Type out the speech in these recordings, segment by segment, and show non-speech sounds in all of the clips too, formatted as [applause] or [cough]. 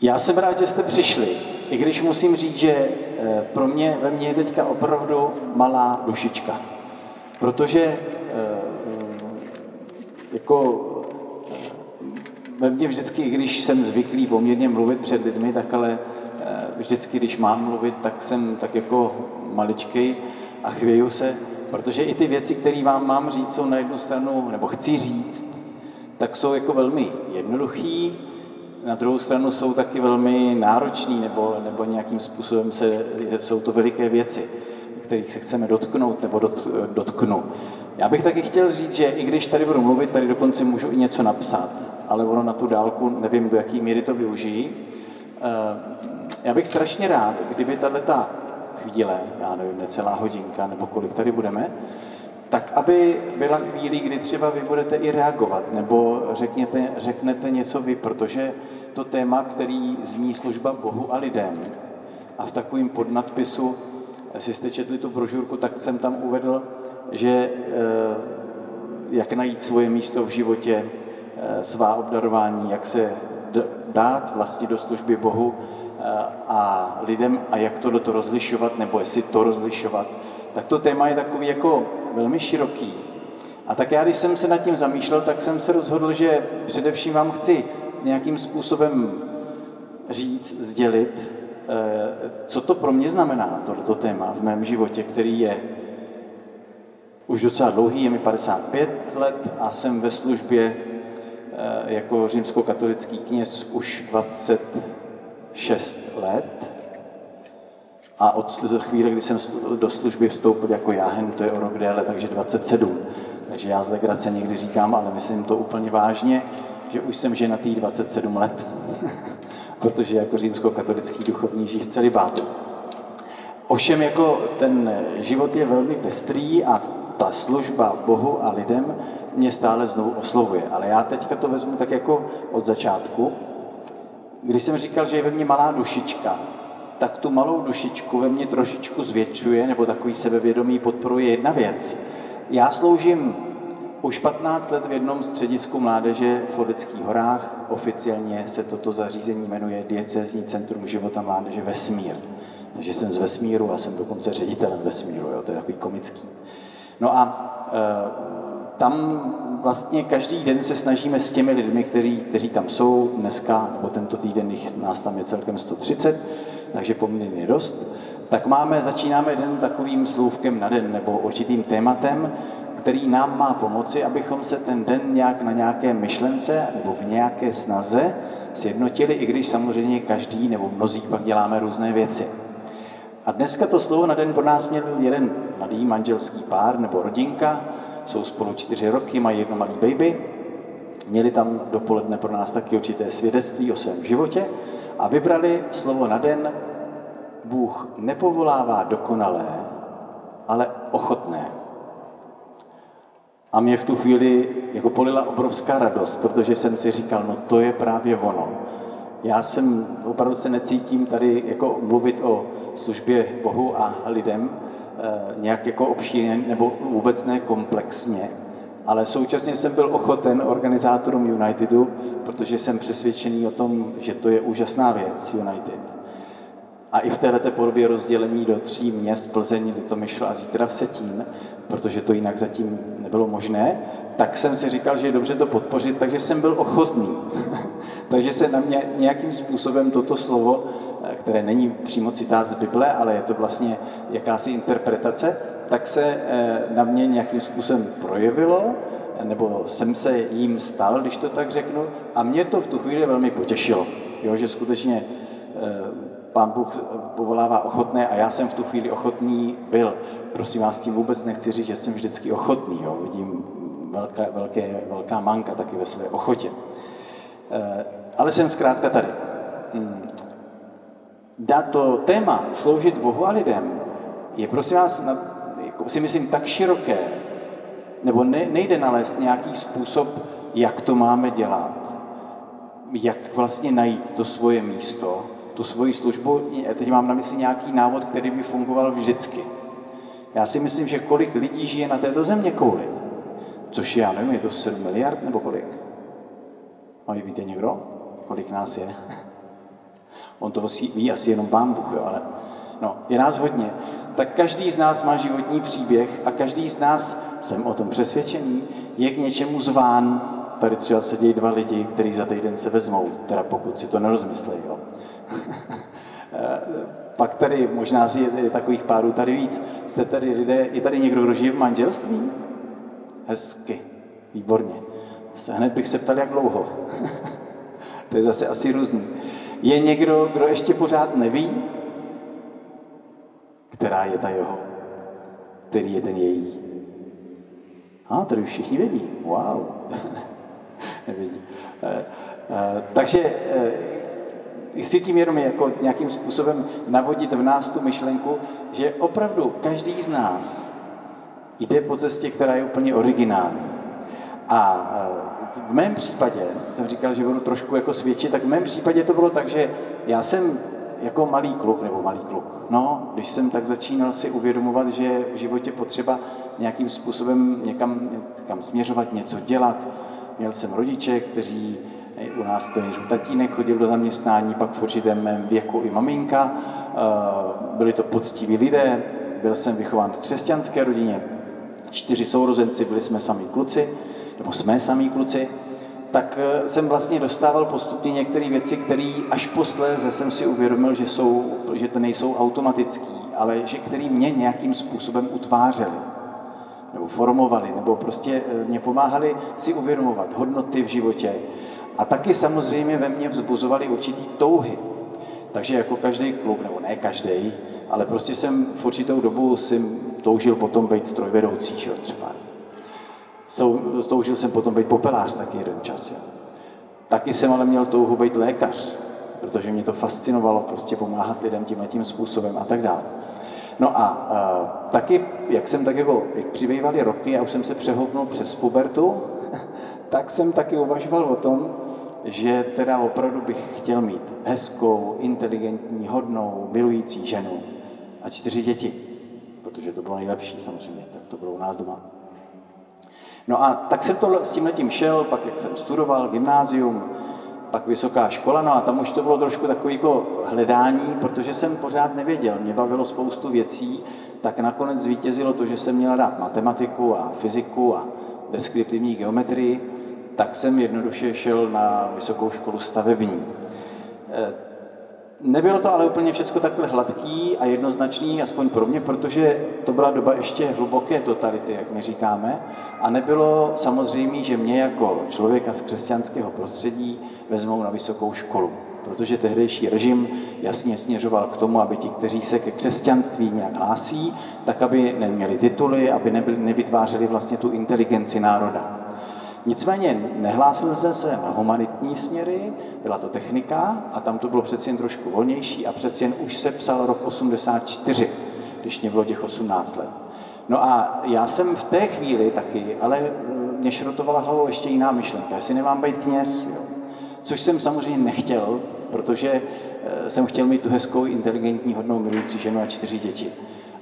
Já jsem rád, že jste přišli, i když musím říct, že eh, pro mě, ve mně je teďka opravdu malá dušička. Protože eh, jako eh, ve mně vždycky, i když jsem zvyklý poměrně mluvit před lidmi, tak ale vždycky, když mám mluvit, tak jsem tak jako maličkej a chvěju se, protože i ty věci, které vám mám říct, jsou na jednu stranu, nebo chci říct, tak jsou jako velmi jednoduchý, na druhou stranu jsou taky velmi nároční nebo, nebo nějakým způsobem se, jsou to veliké věci, kterých se chceme dotknout nebo dot, dotknu. Já bych taky chtěl říct, že i když tady budu mluvit, tady dokonce můžu i něco napsat, ale ono na tu dálku nevím, do jaký míry to využijí. Eh, já bych strašně rád, kdyby tahle ta chvíle, já nevím, necelá hodinka nebo kolik tady budeme, tak aby byla chvíli, kdy třeba vy budete i reagovat, nebo řekněte, řeknete něco vy, protože to téma, který zní služba Bohu a lidem. A v takovém podnadpisu, jestli jste četli tu brožurku, tak jsem tam uvedl, že eh, jak najít svoje místo v životě, eh, svá obdarování, jak se dát vlastně do služby Bohu eh, a lidem a jak to do to rozlišovat, nebo jestli to rozlišovat, tak to téma je takový jako velmi široký. A tak já, když jsem se nad tím zamýšlel, tak jsem se rozhodl, že především vám chci nějakým způsobem říct, sdělit, eh, co to pro mě znamená, tohoto téma v mém životě, který je už docela dlouhý, je mi 55 let a jsem ve službě eh, jako římskokatolický kněz už 26 let. A od chvíle, kdy jsem do služby vstoupil jako jáhen, to je o rok déle, takže 27. Takže já z legrace někdy říkám, ale myslím to úplně vážně, že už jsem ženatý 27 let, [laughs] protože jako římskokatolický duchovní žij v celibátu. Ovšem jako ten život je velmi pestrý a ta služba Bohu a lidem mě stále znovu oslovuje. Ale já teďka to vezmu tak jako od začátku. Když jsem říkal, že je ve mně malá dušička, tak tu malou dušičku ve mně trošičku zvětšuje, nebo takový sebevědomí podporuje jedna věc. Já sloužím už 15 let v jednom středisku mládeže v Odeckých horách. Oficiálně se toto zařízení jmenuje Diecézní centrum života mládeže Vesmír. Takže jsem z Vesmíru a jsem dokonce ředitelem Vesmíru, jo, to je takový komický. No a e, tam vlastně každý den se snažíme s těmi lidmi, který, kteří tam jsou dneska, nebo tento týden jich, nás tam je celkem 130, takže poměrně dost, tak máme, začínáme den takovým slůvkem na den nebo určitým tématem, který nám má pomoci, abychom se ten den nějak na nějaké myšlence nebo v nějaké snaze sjednotili, i když samozřejmě každý nebo mnozí pak děláme různé věci. A dneska to slovo na den pro nás měl jeden mladý manželský pár nebo rodinka, jsou spolu čtyři roky, mají jedno malý baby, měli tam dopoledne pro nás taky určité svědectví o svém životě a vybrali slovo na den Bůh nepovolává dokonalé, ale ochotné. A mě v tu chvíli jako polila obrovská radost, protože jsem si říkal, no to je právě ono. Já jsem opravdu se necítím tady jako mluvit o službě Bohu a lidem e, nějak jako obšírně nebo vůbec ne komplexně, ale současně jsem byl ochoten organizátorům Unitedu, protože jsem přesvědčený o tom, že to je úžasná věc United. A i v této podobě rozdělení do tří měst, Plzeň, Litomyšl a zítra v Setín, protože to jinak zatím nebylo možné, tak jsem si říkal, že je dobře to podpořit, takže jsem byl ochotný. [laughs] takže se na mě nějakým způsobem toto slovo, eh, které není přímo citát z Bible, ale je to vlastně jakási interpretace, tak se eh, na mě nějakým způsobem projevilo, nebo jsem se jím stal, když to tak řeknu, a mě to v tu chvíli velmi potěšilo, jo, že skutečně eh, pán Bůh povolává ochotné a já jsem v tu chvíli ochotný byl. Prosím vás, tím vůbec nechci říct, že jsem vždycky ochotný. Jo. Vidím velká, velké, velká manka taky ve své ochotě. E, ale jsem zkrátka tady. Hmm. Dá to téma sloužit Bohu a lidem je, prosím vás, na, si myslím, tak široké, nebo ne, nejde nalézt nějaký způsob, jak to máme dělat, jak vlastně najít to svoje místo, tu svoji službu, teď mám na mysli nějaký návod, který by fungoval vždycky. Já si myslím, že kolik lidí žije na této země kouli, což já nevím, je to 7 miliard nebo kolik? Mají víte někdo? Kolik nás je? [laughs] On to ví asi jenom pán Bůh, jo, ale no, je nás hodně. Tak každý z nás má životní příběh a každý z nás, jsem o tom přesvědčený, je k něčemu zván. Tady třeba sedí dva lidi, kteří za týden se vezmou, teda pokud si to nerozmyslejí. Jo. [laughs] Pak tady, možná je, je takových párů tady víc, jste tady lidé, je tady někdo, kdo žije v manželství? Hezky, výborně. Hned bych se ptal, jak dlouho. [laughs] to je zase asi různý. Je někdo, kdo ještě pořád neví, která je ta jeho, který je ten její. A, tady už všichni vědí. Wow. [laughs] Nevědí. E, e, takže e, chci tím jenom jako nějakým způsobem navodit v nás tu myšlenku, že opravdu každý z nás jde po cestě, která je úplně originální. A v mém případě, jsem říkal, že budu trošku jako svědčit, tak v mém případě to bylo tak, že já jsem jako malý kluk, nebo malý kluk, no, když jsem tak začínal si uvědomovat, že je v životě potřeba nějakým způsobem někam kam směřovat, něco dělat. Měl jsem rodiče, kteří u nás to je tatínek, chodil do zaměstnání, pak v určitém mém věku i maminka. Eh, byli to poctiví lidé, byl jsem vychován v křesťanské rodině, čtyři sourozenci, byli jsme sami kluci, nebo jsme sami kluci, tak eh, jsem vlastně dostával postupně některé věci, které až posléze jsem si uvědomil, že, jsou, že to nejsou automatický, ale že který mě nějakým způsobem utvářely nebo formovali, nebo prostě eh, mě pomáhali si uvědomovat hodnoty v životě. A taky samozřejmě ve mně vzbuzovali určitý touhy. Takže jako každý kluk, nebo ne každý, ale prostě jsem v určitou dobu si toužil potom být strojvedoucí, třeba. Toužil jsem potom být popelář taky jeden čas. Jo. Taky jsem ale měl touhu být lékař, protože mě to fascinovalo prostě pomáhat lidem tímhle tím způsobem a tak dále. No a uh, taky, jak jsem tak jako, jak přibývaly roky a už jsem se přehoupnul přes pubertu, [laughs] tak jsem taky uvažoval o tom, že teda opravdu bych chtěl mít hezkou, inteligentní, hodnou, milující ženu a čtyři děti, protože to bylo nejlepší samozřejmě, tak to bylo u nás doma. No a tak jsem to s tím letím šel, pak jak jsem studoval gymnázium, pak vysoká škola, no a tam už to bylo trošku takové jako hledání, protože jsem pořád nevěděl, mě bavilo spoustu věcí, tak nakonec zvítězilo to, že jsem měl rád matematiku a fyziku a deskriptivní geometrii, tak jsem jednoduše šel na vysokou školu stavební. Nebylo to ale úplně všechno takhle hladký a jednoznačný, aspoň pro mě, protože to byla doba ještě hluboké totality, jak my říkáme, a nebylo samozřejmě, že mě jako člověka z křesťanského prostředí vezmou na vysokou školu, protože tehdejší režim jasně směřoval k tomu, aby ti, kteří se ke křesťanství nějak hlásí, tak aby neměli tituly, aby nevytvářeli vlastně tu inteligenci národa. Nicméně nehlásil jsem se na humanitní směry, byla to technika a tam to bylo přeci jen trošku volnější a přeci jen už se psal rok 84, když mě bylo těch 18 let. No a já jsem v té chvíli taky, ale mě šrotovala hlavou ještě jiná myšlenka, jestli nemám být kněz, jo. což jsem samozřejmě nechtěl, protože eh, jsem chtěl mít tu hezkou, inteligentní, hodnou, milující ženu a čtyři děti.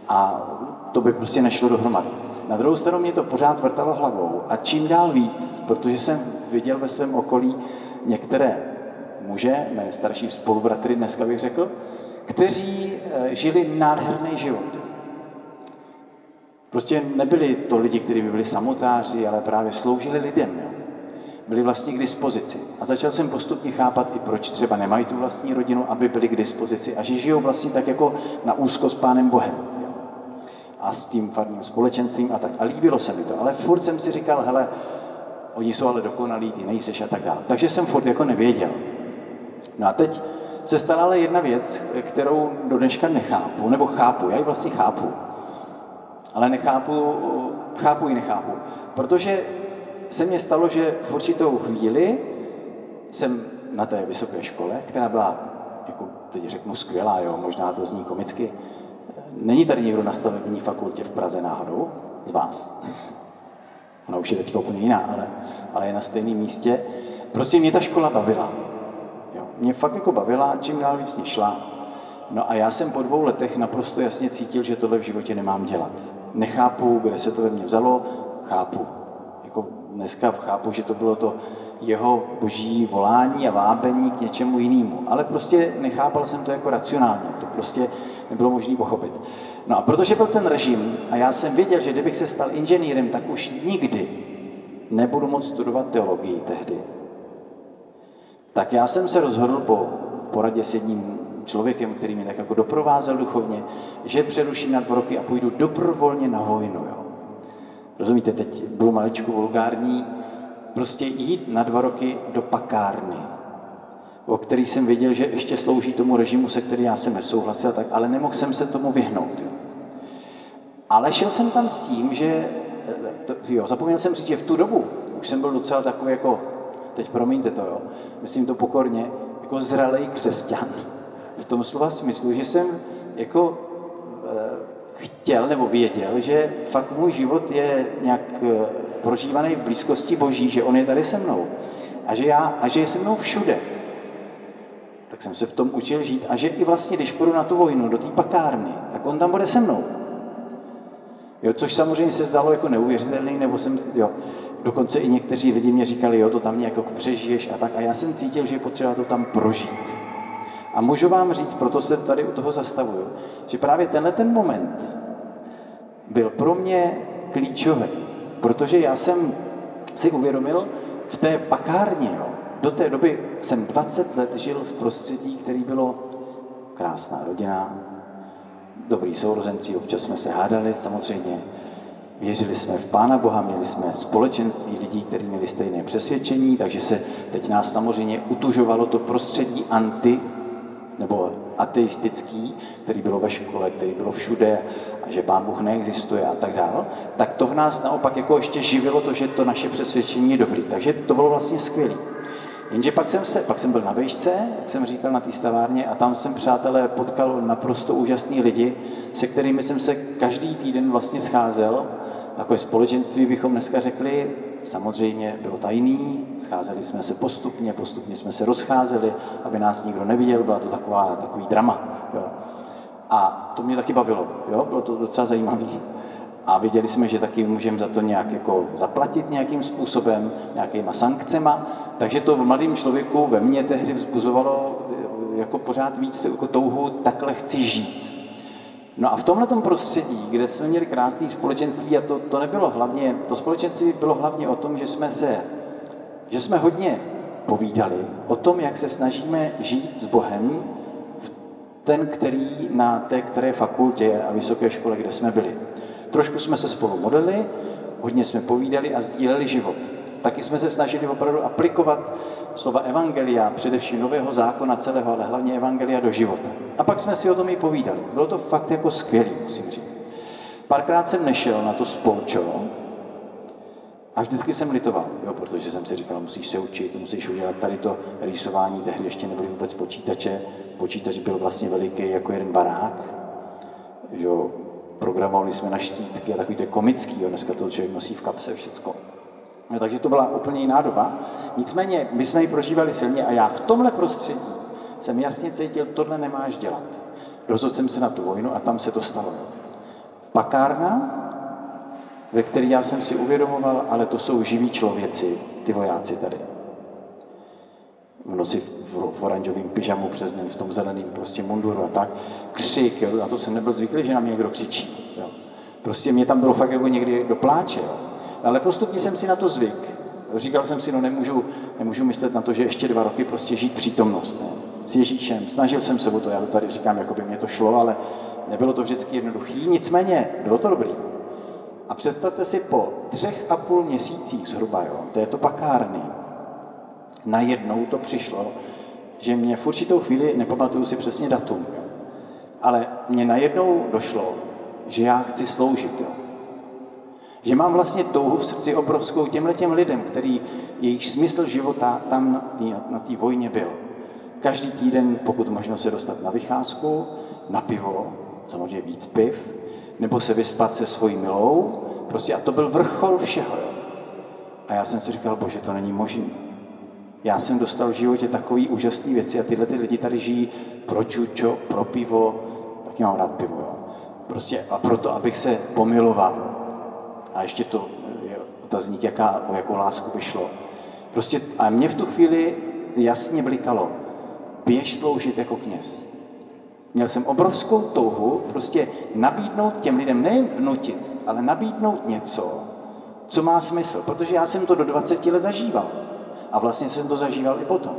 A to by prostě nešlo dohromady. Na druhou stranu mě to pořád vrtalo hlavou a čím dál víc, protože jsem viděl ve svém okolí některé muže, mé starší spolubratry dneska bych řekl, kteří eh, žili nádherný život. Prostě nebyli to lidi, kteří by byli samotáři, ale právě sloužili lidem. Jo. Byli vlastně k dispozici. A začal jsem postupně chápat i proč třeba nemají tu vlastní rodinu, aby byli k dispozici a že žijou vlastně tak jako na úzko s Pánem Bohem a s tím farním společenstvím a tak. A líbilo se mi to, ale furt jsem si říkal, hele, oni jsou ale dokonalí, ty nejseš a tak dále. Takže jsem furt jako nevěděl. No a teď se stala ale jedna věc, kterou do dneška nechápu, nebo chápu, já ji vlastně chápu, ale nechápu, chápu ji nechápu, protože se mně stalo, že v určitou chvíli jsem na té vysoké škole, která byla, jako teď řeknu, skvělá, jo, možná to zní komicky, Není tady někdo na stavební fakultě v Praze náhodou? Z vás. Ona už je teď úplně jiná, ale, ale je na stejném místě. Prostě mě ta škola bavila. Mě fakt jako bavila, čím dál víc mě šla. No a já jsem po dvou letech naprosto jasně cítil, že tohle v životě nemám dělat. Nechápu, kde se to ve mně vzalo, chápu. Jako dneska chápu, že to bylo to jeho boží volání a vábení k něčemu jinému. Ale prostě nechápal jsem to jako racionálně. To prostě nebylo možné pochopit. No a protože byl ten režim a já jsem věděl, že kdybych se stal inženýrem, tak už nikdy nebudu moct studovat teologii tehdy. Tak já jsem se rozhodl po poradě s jedním člověkem, který mě tak jako doprovázel duchovně, že přeruším na dva roky a půjdu dobrovolně na vojnu. Jo. Rozumíte, teď budu maličku vulgární, prostě jít na dva roky do pakárny, o který jsem věděl, že ještě slouží tomu režimu, se který já jsem nesouhlasil, tak, ale nemohl jsem se tomu vyhnout. Jo. Ale šel jsem tam s tím, že, to, jo, zapomněl jsem říct, že v tu dobu už jsem byl docela takový jako, teď promiňte to, jo, myslím to pokorně, jako zralej křesťan. V tom slova smyslu, že jsem jako e, chtěl nebo věděl, že fakt můj život je nějak e, prožívaný v blízkosti Boží, že On je tady se mnou. A že, já, a že je se mnou všude. Tak jsem se v tom učil žít. A že i vlastně, když půjdu na tu vojnu, do té pakárny, tak On tam bude se mnou. Jo, což samozřejmě se zdalo jako neuvěřitelný, nebo jsem, jo, dokonce i někteří lidi mě říkali, jo, to tam nějak jako přežiješ a tak. A já jsem cítil, že je potřeba to tam prožít. A můžu vám říct, proto se tady u toho zastavuju, že právě tenhle ten moment byl pro mě klíčový, protože já jsem si uvědomil v té pakárně, jo, do té doby jsem 20 let žil v prostředí, který bylo krásná rodina, dobrý sourozenci, občas jsme se hádali samozřejmě, věřili jsme v Pána Boha, měli jsme společenství lidí, kteří měli stejné přesvědčení, takže se teď nás samozřejmě utužovalo to prostředí anti nebo ateistický, který bylo ve škole, který bylo všude a že Pán Bůh neexistuje a tak dále, tak to v nás naopak jako ještě živilo to, že to naše přesvědčení je dobrý. Takže to bylo vlastně skvělé. Jenže pak jsem, se, pak jsem byl na vejšce, jak jsem říkal, na té stavárně a tam jsem, přátelé, potkal naprosto úžasný lidi, se kterými jsem se každý týden vlastně scházel. Takové společenství bychom dneska řekli, samozřejmě bylo tajný, scházeli jsme se postupně, postupně jsme se rozcházeli, aby nás nikdo neviděl, byla to taková, takový drama. Jo. A to mě taky bavilo, jo? bylo to docela zajímavé. A viděli jsme, že taky můžeme za to nějak jako zaplatit nějakým způsobem, nějakýma sankcema. Takže to v mladém člověku ve mně tehdy vzbuzovalo jako pořád víc jako touhu, takhle chci žít. No a v tomhle prostředí, kde jsme měli krásné společenství, a to, to nebylo hlavně, to společenství bylo hlavně o tom, že jsme se, že jsme hodně povídali o tom, jak se snažíme žít s Bohem, ten, který na té které fakultě a vysoké škole, kde jsme byli. Trošku jsme se spolu modlili, hodně jsme povídali a sdíleli život. Taky jsme se snažili opravdu aplikovat slova Evangelia, především Nového zákona celého, ale hlavně Evangelia do života. A pak jsme si o tom i povídali. Bylo to fakt jako skvělý, musím říct. Párkrát jsem nešel na to spolčo a vždycky jsem litoval, jo, protože jsem si říkal, musíš se učit, musíš udělat tady to rýsování, tehdy ještě nebyly vůbec počítače, počítač byl vlastně veliký jako jeden barák, jo, programovali jsme na štítky a takový to je komický, jo, dneska to člověk nosí v kapse všecko. No, takže to byla úplně jiná doba. Nicméně my jsme ji prožívali silně a já v tomhle prostředí jsem jasně cítil, tohle nemáš dělat. Rozhodl jsem se na tu vojnu a tam se to stalo. Pakárna, ve které já jsem si uvědomoval, ale to jsou živí člověci, ty vojáci tady. V noci v oranžovém pyžamu přes den, v tom zeleném prostě munduru a tak. Křik, jo, na to jsem nebyl zvyklý, že na mě někdo křičí. Jo. Prostě mě tam bylo fakt jako někdy do pláče. Jo. Ale postupně jsem si na to zvyk. Říkal jsem si, no nemůžu, nemůžu myslet na to, že ještě dva roky prostě žít přítomnost. Ne? S Ježíšem. Snažil jsem se o to, já to tady říkám, jako by mě to šlo, ale nebylo to vždycky jednoduché. Nicméně bylo to dobrý. A představte si po třech a půl měsících zhruba, jo, této pakárny, najednou to přišlo, že mě v určitou chvíli, nepamatuju si přesně datum, ale mě najednou došlo, že já chci sloužit. Jo. Že mám vlastně touhu v srdci obrovskou těmhle těm lidem, který jejich smysl života tam na té vojně byl. Každý týden, pokud možno se dostat na vycházku, na pivo, samozřejmě víc piv, nebo se vyspat se svojí milou, prostě a to byl vrchol všeho. A já jsem si říkal, bože, to není možné. Já jsem dostal v životě takový úžasné věci a tyhle ty lidi tady žijí pro čučo, pro pivo, taky mám rád pivo, jo. Prostě a proto, abych se pomiloval. A ještě to je otazník, jaká, o jakou lásku by šlo. Prostě a mě v tu chvíli jasně blikalo, běž sloužit jako kněz. Měl jsem obrovskou touhu prostě nabídnout těm lidem, ne vnutit, ale nabídnout něco, co má smysl. Protože já jsem to do 20 let zažíval. A vlastně jsem to zažíval i potom.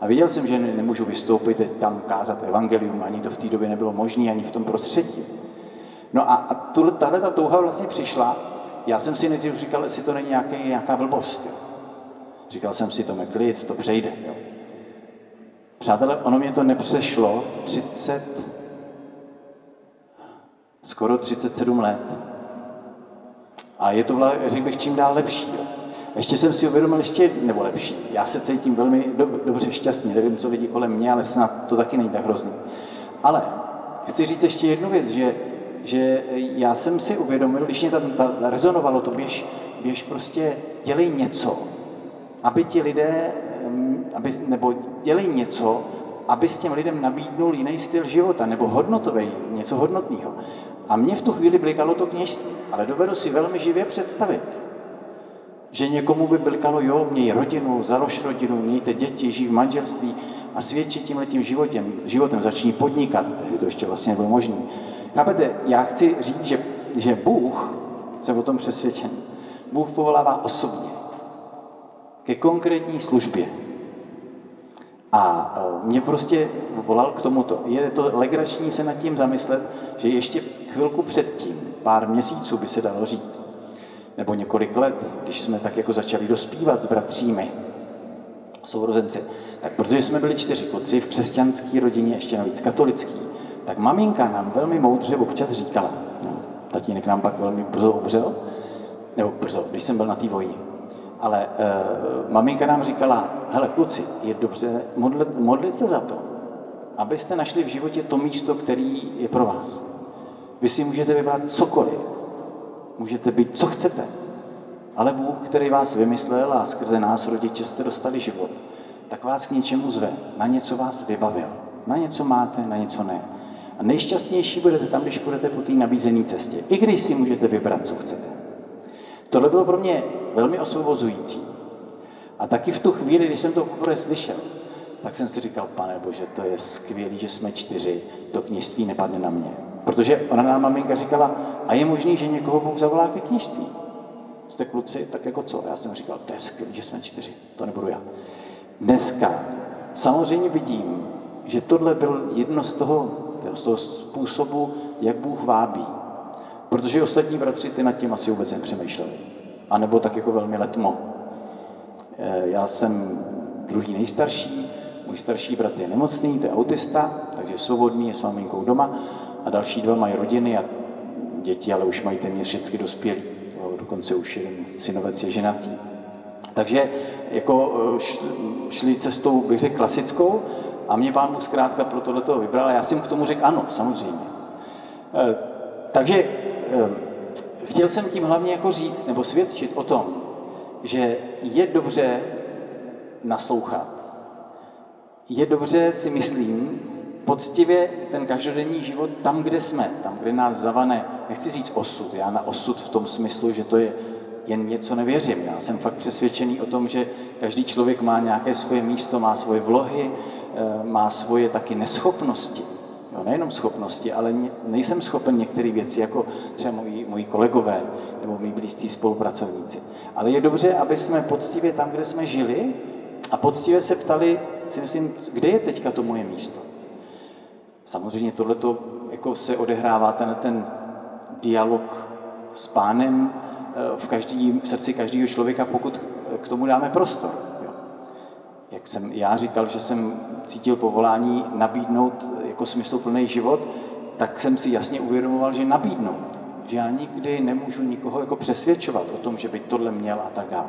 A viděl jsem, že nemůžu vystoupit tam kázat evangelium, ani to v té době nebylo možné, ani v tom prostředí. No a, a tahle ta touha vlastně přišla, já jsem si nejdřív říkal, jestli to není nějaký, nějaká blbost. Jo. Říkal jsem si, to klid, to přejde. Jo. Přátelé, ono mě to nepřešlo 30, skoro 37 let. A je to, řekl bych, čím dál lepší. Jo. Ještě jsem si uvědomil ještě, nebo lepší, já se cítím velmi do, dobře šťastný, nevím, co lidi kolem mě, ale snad to taky není tak hrozný. Ale chci říct ještě jednu věc, že, že já jsem si uvědomil, když mě tam ta, rezonovalo to, běž, běž prostě, dělej něco, aby ti lidé, aby, nebo dělej něco, aby s těm lidem nabídnul jiný styl života, nebo hodnotový, něco hodnotného. A mě v tu chvíli blikalo to kněžství, ale dovedu si velmi živě představit, že někomu by blikalo, jo, měj rodinu, založ rodinu, mějte děti, žijí v manželství a svědčí tím letím životem, životem začni podnikat. Tehdy to ještě vlastně nebylo možné. Chápete, já chci říct, že, že Bůh, jsem o tom přesvědčen, Bůh povolává osobně ke konkrétní službě. A e, mě prostě volal k tomuto. Je to legrační se nad tím zamyslet, že ještě chvilku předtím, pár měsíců by se dalo říct, nebo několik let, když jsme tak jako začali dospívat s bratřími, sourozenci, tak protože jsme byli čtyři kluci v křesťanské rodině, ještě navíc katolický, tak maminka nám velmi moudře občas říkala, no, tatínek nám pak velmi brzo obřel, nebo brzo, když jsem byl na té vojně, ale e, maminka nám říkala, hele kluci, je dobře modlit, modlit se za to, abyste našli v životě to místo, který je pro vás. Vy si můžete vybrat cokoliv, můžete být, co chcete, ale Bůh, který vás vymyslel a skrze nás, rodiče, jste dostali život, tak vás k něčemu zve, na něco vás vybavil. Na něco máte, na něco ne. A nejšťastnější budete tam, když budete po té nabízené cestě. I když si můžete vybrat, co chcete. Tohle bylo pro mě velmi osvobozující. A taky v tu chvíli, když jsem to poprvé slyšel, tak jsem si říkal, pane Bože, to je skvělé, že jsme čtyři, to kněžství nepadne na mě. Protože ona nám maminka říkala, a je možný, že někoho Bůh zavolá ke kněžství. Jste kluci, tak jako co? Já jsem říkal, to je skvělé, že jsme čtyři, to nebudu já. Dneska samozřejmě vidím, že tohle byl jedno z toho, z toho způsobu, jak Bůh vábí. Protože ostatní bratři ty nad tím asi vůbec nepřemýšleli. A nebo tak jako velmi letmo. Eh, já jsem druhý nejstarší, můj starší brat je nemocný, to je autista, takže svobodný, je s maminkou doma a další dva mají rodiny a děti, ale už mají téměř všechny dospělí. Dokonce už jeden synovec je ženatý. Takže jako eh, šli cestou, bych řekl, klasickou a mě pán Bůh zkrátka pro tohle vybral a já jsem k tomu řekl ano, samozřejmě. Eh, takže chtěl jsem tím hlavně jako říct nebo svědčit o tom, že je dobře naslouchat. Je dobře, si myslím, poctivě ten každodenní život tam, kde jsme, tam, kde nás zavane, nechci říct osud, já na osud v tom smyslu, že to je jen něco nevěřím. Já jsem fakt přesvědčený o tom, že každý člověk má nějaké svoje místo, má svoje vlohy, eh, má svoje taky neschopnosti. Jo, nejenom schopnosti, ale nejsem schopen některé věci, jako třeba moji, moji kolegové nebo mý blízcí spolupracovníci. Ale je dobře, aby jsme poctivě tam, kde jsme žili, a poctivě se ptali, si myslím, kde je teďka to moje místo. Samozřejmě tohle jako se odehrává ten, ten dialog s pánem eh, v, každý, v srdci každého člověka, pokud k tomu dáme prostor. Jak jsem já říkal, že jsem cítil povolání nabídnout jako smysluplný život, tak jsem si jasně uvědomoval, že nabídnout. Že já nikdy nemůžu nikoho jako přesvědčovat o tom, že by tohle měl a tak dále.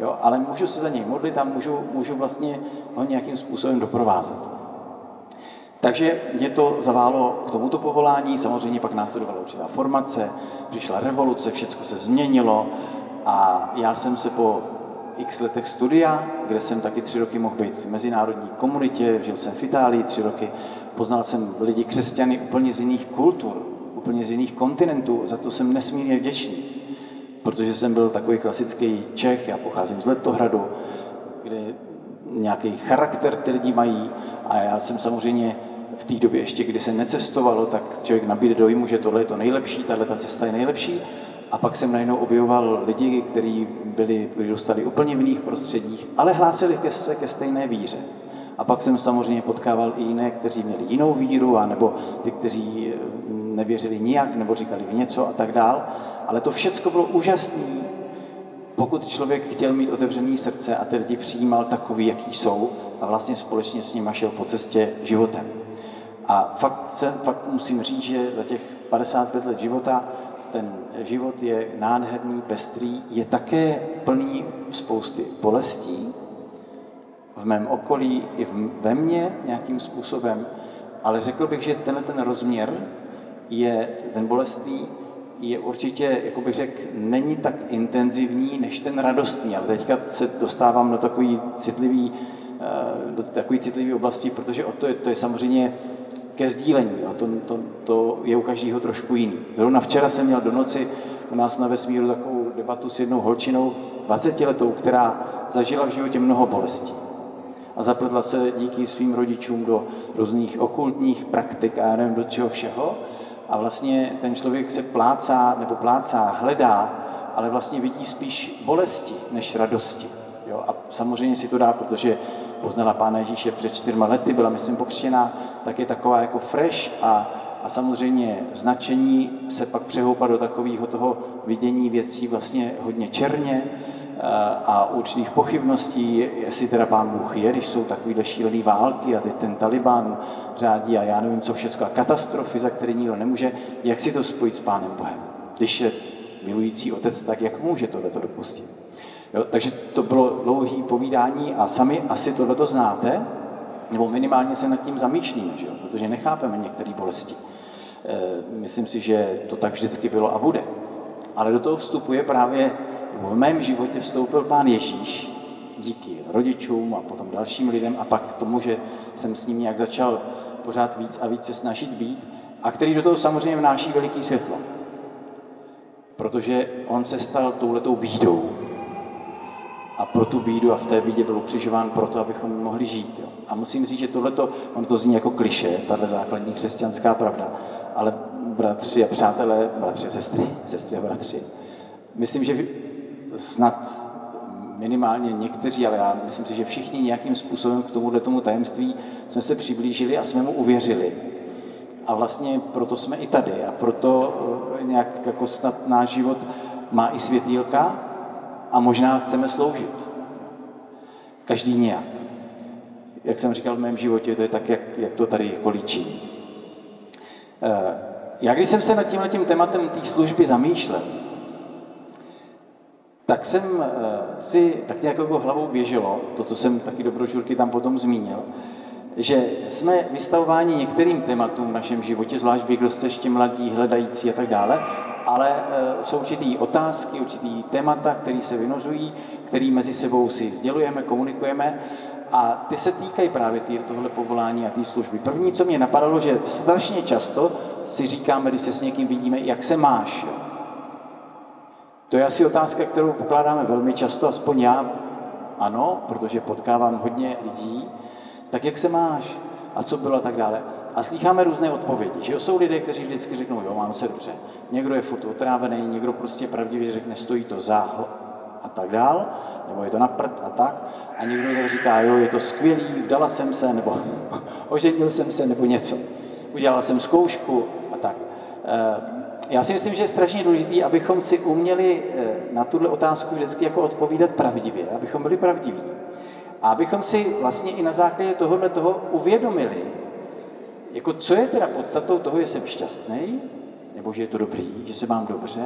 Jo, ale můžu se za něj modlit a můžu, můžu vlastně ho nějakým způsobem doprovázet. Takže mě to zaválo k tomuto povolání, samozřejmě pak následovala určitá formace, přišla revoluce, všechno se změnilo a já jsem se po x letech studia, kde jsem taky tři roky mohl být v mezinárodní komunitě, žil jsem v Itálii tři roky, poznal jsem lidi křesťany úplně z jiných kultur, úplně z jiných kontinentů, za to jsem nesmírně vděčný. protože jsem byl takový klasický Čech, já pocházím z Letohradu, kde nějaký charakter ty lidi mají a já jsem samozřejmě v té době ještě, kdy se necestovalo, tak člověk nabíde dojmu, že tohle je to nejlepší, tahle ta cesta je nejlepší. A pak jsem najednou objevoval lidi, kteří byli, vyrůstali úplně v jiných prostředích, ale hlásili ke se ke stejné víře. A pak jsem samozřejmě potkával i jiné, kteří měli jinou víru, anebo ty, kteří nevěřili nijak, nebo říkali v něco a tak dál. Ale to všechno bylo úžasné, pokud člověk chtěl mít otevřený srdce a ty lidi přijímal takový, jaký jsou a vlastně společně s nimi šel po cestě životem. A fakt, se, fakt musím říct, že za těch 55 let života ten život je nádherný, pestrý, je také plný spousty bolestí, v mém okolí i ve mně nějakým způsobem, ale řekl bych, že tenhle ten rozměr je ten bolestný, je určitě, jako bych řekl, není tak intenzivní než ten radostný, ale teďka se dostávám do takový citlivý, eh, do takový citlivý oblasti, protože o to je, to je samozřejmě ke sdílení. Jo. To, to, to je u každého trošku jiný. Zrovna včera jsem měl do noci u nás na vesmíru takovou debatu s jednou holčinou, 20 letou, která zažila v životě mnoho bolestí. A zapletla se díky svým rodičům do různých okultních praktik a já nevím do čeho všeho. A vlastně ten člověk se plácá, nebo plácá, hledá, ale vlastně vidí spíš bolesti než radosti. Jo? A samozřejmě si to dá, protože poznala Pána Ježíše před čtyřma lety, byla myslím pokřtěná, tak je taková jako fresh a, a samozřejmě značení se pak přehoupá do takového toho vidění věcí vlastně hodně černě eh, a určitých pochybností, jestli teda pán Bůh je, když jsou takovýhle šílené války a teď ten Taliban řádí a já nevím co všechno a katastrofy, za které nikdo nemůže, jak si to spojit s pánem Bohem? Když je milující otec, tak jak může tohle to dopustit? Jo, takže to bylo dlouhé povídání a sami asi tohleto znáte, nebo minimálně se nad tím zamýšlíme, že jo? protože nechápeme některé bolesti. E, myslím si, že to tak vždycky bylo a bude. Ale do toho vstupuje právě, v mém životě vstoupil pán Ježíš, díky rodičům a potom dalším lidem a pak tomu, že jsem s ním nějak začal pořád víc a víc se snažit být a který do toho samozřejmě vnáší veliký světlo. Protože on se stal touhletou bídou, a pro tu bídu a v té bídě byl ukřižován proto, abychom mohli žít. Jo. A musím říct, že tohleto, ono to zní jako kliše, tahle základní křesťanská pravda, ale bratři a přátelé, bratři a sestry, sestry a bratři, myslím, že snad minimálně někteří, ale já myslím si, že všichni nějakým způsobem k tomuhle tomu tajemství jsme se přiblížili a jsme mu uvěřili. A vlastně proto jsme i tady a proto eh, nějak jako snad náš život má i světýlka, možná chceme sloužit. Každý nějak. Jak jsem říkal v mém životě, to je tak, jak, jak to tady jako líčí. Eh, já když jsem se nad tímhle tím tématem té služby zamýšlel, tak jsem eh, si tak nějak jako hlavou běželo, to, co jsem taky do brožurky tam potom zmínil, že jsme vystavováni některým tématům v našem životě, zvlášť vy, kdo jste ještě mladí, hledající a tak dále, ale eh, jsou určitý otázky, určitý témata, které se vynořují, které mezi sebou si sdělujeme, komunikujeme a ty se týkají právě tý, tohle povolání a té služby. První, co mě napadalo, že strašně často si říkáme, když se s někým vidíme, jak se máš. To je asi otázka, kterou pokládáme velmi často, aspoň já ano, protože potkávám hodně lidí, tak jak se máš a co bylo a tak dále. A slycháme různé odpovědi, že jsou lidé, kteří vždycky řeknou, jo, mám se dobře. Někdo je furt otrávený, někdo prostě pravdivě řekne, stojí to za a tak dál, nebo je to na prd a tak. A někdo zase říká, jo, je to skvělý, dala jsem se, nebo [laughs] oženil jsem se, nebo něco. Udělal jsem zkoušku a tak. Eh, já si myslím, že je strašně důležité, abychom si uměli eh, na tuhle otázku vždycky jako odpovídat pravdivě, abychom byli pravdiví. A abychom si vlastně i na základě tohohle toho uvědomili, jako co je teda podstatou toho, že jsem šťastný, nebo že je to dobrý, že se mám dobře,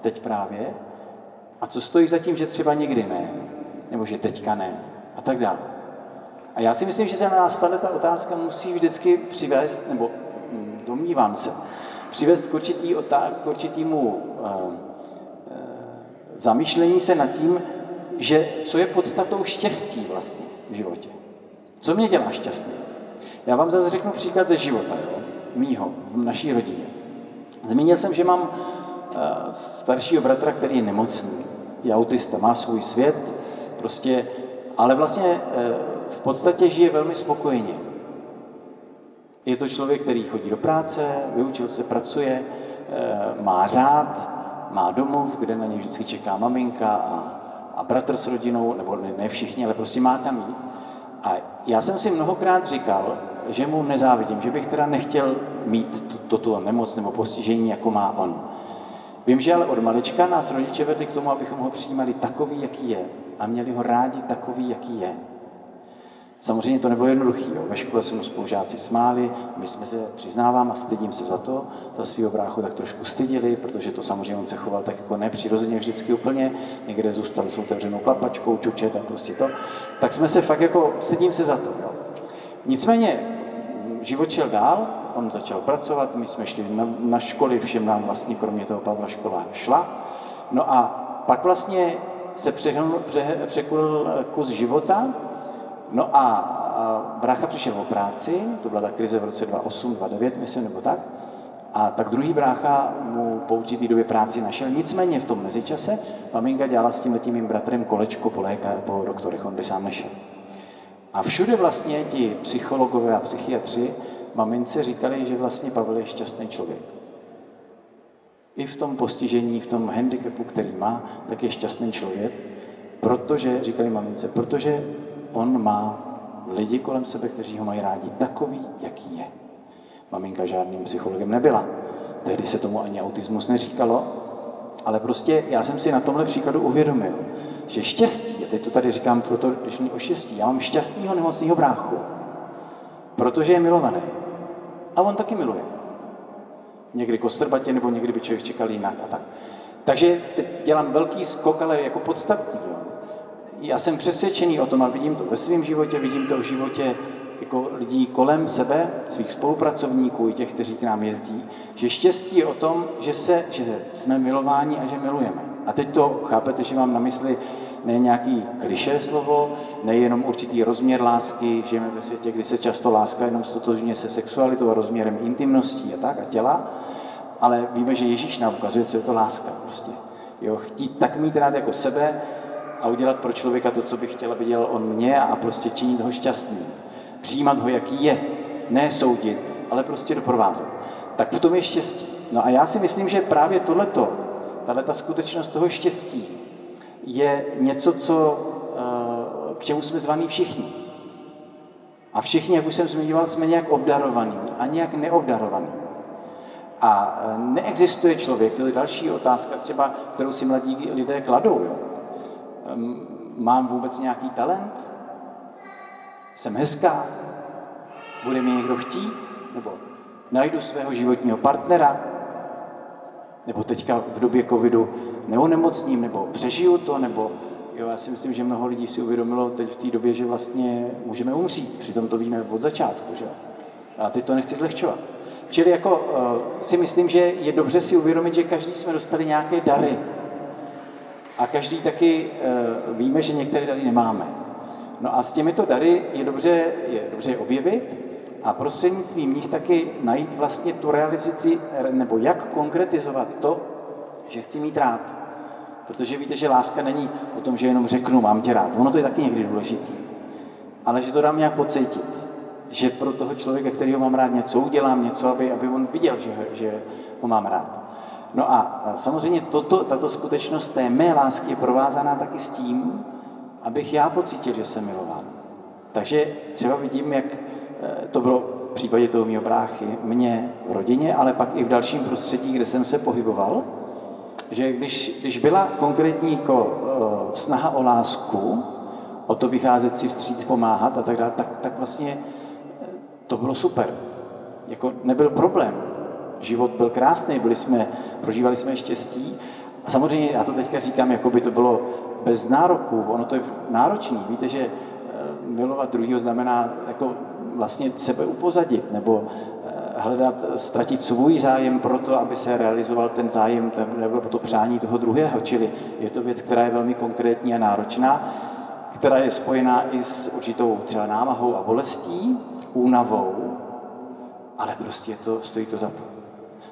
teď právě, a co stojí za tím, že třeba někdy ne, nebo že teďka ne, a tak dále. A já si myslím, že se na nás ta otázka musí vždycky přivést, nebo hm, domnívám se, přivést k, určitý otá- k určitýmu uh, uh, zamýšlení se nad tím, že co je podstatou štěstí vlastně v životě. Co mě dělá šťastný? Já vám zase řeknu příklad ze života, jo? mýho, v naší rodině. Zmínil jsem, že mám staršího bratra, který je nemocný. Je autista, má svůj svět, prostě, ale vlastně eh, v podstatě žije velmi spokojeně. Je to člověk, který chodí do práce, vyučil se, pracuje, eh, má řád, má domov, kde na něj vždycky čeká maminka a, a bratr s rodinou, nebo ne, ne všichni, ale prostě má kam jít. A já jsem si mnohokrát říkal, že mu nezávidím, že bych teda nechtěl mít toto nemoc nebo postižení, jako má on. Vím, že ale od malička nás rodiče vedli k tomu, abychom ho přijímali takový, jaký je a měli ho rádi takový, jaký je. Samozřejmě to nebylo jednoduché. Ve škole se mu spolužáci smáli, my jsme se, přiznávám a stydím se za to, za svého bráchu tak trošku stydili, protože to samozřejmě on se choval tak jako nepřirozeně vždycky úplně, někde zůstal s otevřenou klapačkou, čučet a prostě to. Tak jsme se fakt jako, stydím se za to. Jo. Nicméně život šel dál, on začal pracovat, my jsme šli na, na školy, všem nám vlastně kromě toho Pavla škola šla. No a pak vlastně se přehnul, pře, překulil kus života, no a, brácha přišel o práci, to byla ta krize v roce 2008, 2009, myslím, nebo tak, a tak druhý brácha mu po určitý době práci našel. Nicméně v tom mezičase maminka dělala s tím mým bratrem kolečko po, léka, po doktorech, on by sám nešel. A všude vlastně ti psychologové a psychiatři mamince říkali, že vlastně Pavel je šťastný člověk. I v tom postižení, v tom handicapu, který má, tak je šťastný člověk, protože, říkali mamince, protože on má lidi kolem sebe, kteří ho mají rádi takový, jaký je. Maminka žádným psychologem nebyla. Tehdy se tomu ani autismus neříkalo, ale prostě já jsem si na tomhle příkladu uvědomil, že štěstí, a teď to tady říkám proto, když mi o štěstí, já mám šťastného nemocného bráchu, protože je milovaný. A on taky miluje. Někdy kostrbatě, nebo někdy by člověk čekal jinak a tak. Takže teď dělám velký skok, ale jako podstatný. Jo. Já jsem přesvědčený o tom a vidím to ve svém životě, vidím to v životě jako lidí kolem sebe, svých spolupracovníků i těch, kteří k nám jezdí, že štěstí je o tom, že, se, že jsme milováni a že milujeme. A teď to chápete, že mám na mysli ne nějaký kliše slovo, nejenom určitý rozměr lásky, žijeme ve světě, kdy se často láska jenom stotožňuje se sexualitou a rozměrem intimností a tak a těla, ale víme, že Ježíš nám ukazuje, co je to láska prostě. Jo, chtít tak mít rád jako sebe a udělat pro člověka to, co by chtěl, aby dělal on mě a prostě činit ho šťastný. Přijímat ho, jaký je. Ne soudit, ale prostě doprovázet. Tak v tom je štěstí. No a já si myslím, že právě tohleto, tahle ta skutečnost toho štěstí, je něco, co, čemu jsme zvaní všichni. A všichni, jak už jsem zmiňoval, jsme nějak obdarovaní a nějak neobdarovaní. A eh, neexistuje člověk, to je další otázka, třeba, kterou si mladí lidé kladou. Jo. Mám vůbec nějaký talent? Jsem hezká? Bude mě někdo chtít? Nebo najdu svého životního partnera? Nebo teďka v době covidu neonemocním, nebo přežiju to, nebo jo, já si myslím, že mnoho lidí si uvědomilo teď v té době, že vlastně můžeme umřít. Přitom to víme od začátku, že A teď to nechci zlehčovat. Čili jako uh, si myslím, že je dobře si uvědomit, že každý jsme dostali nějaké dary. A každý taky uh, víme, že některé dary nemáme. No a s těmito dary je dobře je dobře je objevit a prostřednictvím nich taky najít vlastně tu realizaci, nebo jak konkretizovat to, že chci mít rád. Protože víte, že láska není o tom, že jenom řeknu, mám tě rád. Ono to je taky někdy důležitý. Ale že to dám nějak pocítit. Že pro toho člověka, který ho mám rád, něco udělám, něco, aby, aby on viděl, že, že ho mám rád. No a samozřejmě toto, tato skutečnost té mé lásky je provázaná taky s tím, abych já pocítil, že jsem milován. Takže třeba vidím, jak eh, to bylo v případě toho mého bráchy, mě v rodině, ale pak i v dalším prostředí, kde jsem se pohyboval, že když, když byla konkrétní jako, uh, snaha o lásku, o to vycházet si vstříc, pomáhat a tak dále, tak, tak vlastně eh, to bylo super. Jako nebyl problém. Život byl krásný, byli jsme, prožívali jsme štěstí. A samozřejmě já to teďka říkám, jako by to bylo bez nároků. Ono to je náročný. Víte, že eh, milovat druhého znamená jako vlastně sebe upozadit, nebo hledat, ztratit svůj zájem pro to, aby se realizoval ten zájem nebo to přání toho druhého. Čili je to věc, která je velmi konkrétní a náročná, která je spojená i s určitou třeba námahou a bolestí, únavou, ale prostě to, stojí to za to.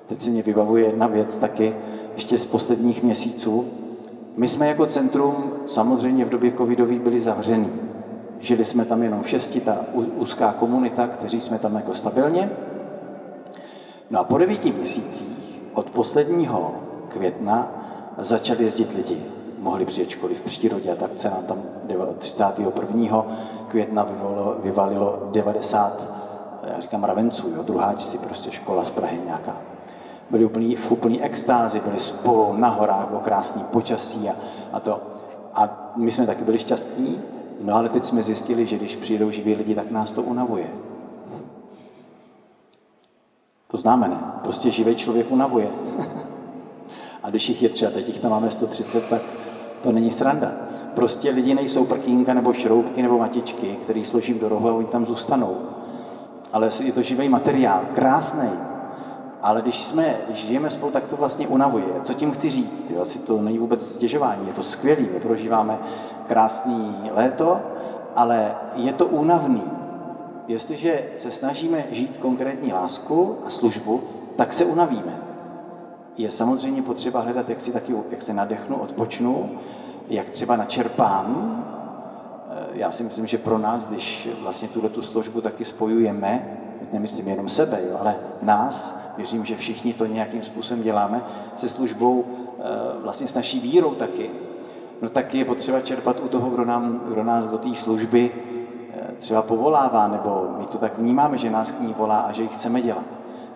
Teď se mě vybavuje jedna věc taky, ještě z posledních měsíců. My jsme jako centrum samozřejmě v době covidové byli zavřený. Žili jsme tam jenom v šesti, ta úzká komunita, kteří jsme tam jako stabilně. No a po devíti měsících od posledního května začali jezdit lidi. Mohli přijet školy v přírodě a tak se nám tam 31. května vyvolilo, vyvalilo 90, já říkám ravenců, jo, druháčci, prostě škola z Prahy nějaká. Byli úplný, v úplný extázi, byli spolu na horách, bylo krásný počasí a, a to. A my jsme taky byli šťastní, no ale teď jsme zjistili, že když přijdou živí lidi, tak nás to unavuje. To známe, ne? Prostě živý člověk unavuje. a když jich je třeba, teď jich tam máme 130, tak to není sranda. Prostě lidi nejsou prkínka nebo šroubky nebo matičky, který složím do rohu a oni tam zůstanou. Ale je to živý materiál, krásný. Ale když jsme, když žijeme spolu, tak to vlastně unavuje. Co tím chci říct? Jo? Asi to není vůbec stěžování, je to skvělý. My prožíváme krásný léto, ale je to únavný. Jestliže se snažíme žít konkrétní lásku a službu, tak se unavíme. Je samozřejmě potřeba hledat, jak si taky, jak se nadechnu, odpočnu, jak třeba načerpám. Eh, já si myslím, že pro nás, když vlastně tuhle tu službu taky spojujeme, nemyslím jenom sebe, jo, ale nás, věřím, že všichni to nějakým způsobem děláme, se službou eh, vlastně s naší vírou taky, no tak je potřeba čerpat u toho, kdo, nám, kdo nás do té služby třeba povolává, nebo my to tak vnímáme, že nás k ní volá a že ji chceme dělat.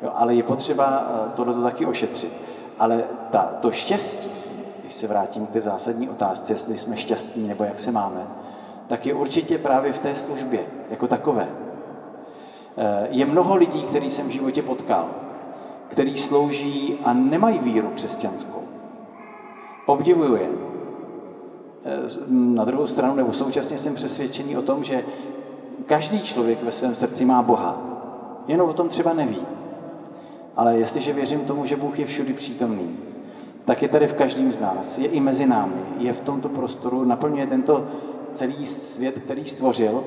Jo, ale je potřeba tohle taky ošetřit. Ale ta, to štěstí, když se vrátím k té zásadní otázce, jestli jsme šťastní nebo jak se máme, tak je určitě právě v té službě jako takové. Eh, je mnoho lidí, který jsem v životě potkal, který slouží a nemají víru křesťanskou. Obdivuju je. Eh, na druhou stranu, nebo současně jsem přesvědčený o tom, že každý člověk ve svém srdci má Boha. Jenom o tom třeba neví. Ale jestliže věřím tomu, že Bůh je všudy přítomný, tak je tady v každém z nás, je i mezi námi, je v tomto prostoru, naplňuje tento celý svět, který stvořil,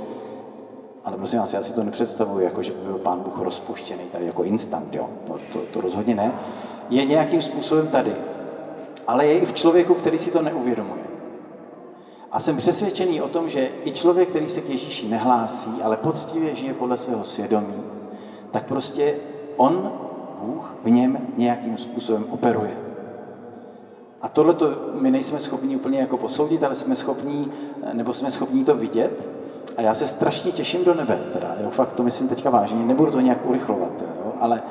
ale prosím vás, já si to nepředstavuji, jako že by byl pán Bůh rozpuštěný tady jako instant, jo. To, to, to rozhodně ne. Je nějakým způsobem tady, ale je i v člověku, který si to neuvědomuje. A jsem přesvědčený o tom, že i člověk, který se k Ježíši nehlásí, ale poctivě žije podle svého svědomí, tak prostě on, Bůh, v něm nějakým způsobem operuje. A tohle my nejsme schopni úplně jako posoudit, ale jsme schopní, nebo jsme schopni to vidět. A já se strašně těším do nebe, teda, jo, fakt to myslím teďka vážně, nebudu to nějak urychlovat, teda, jo, ale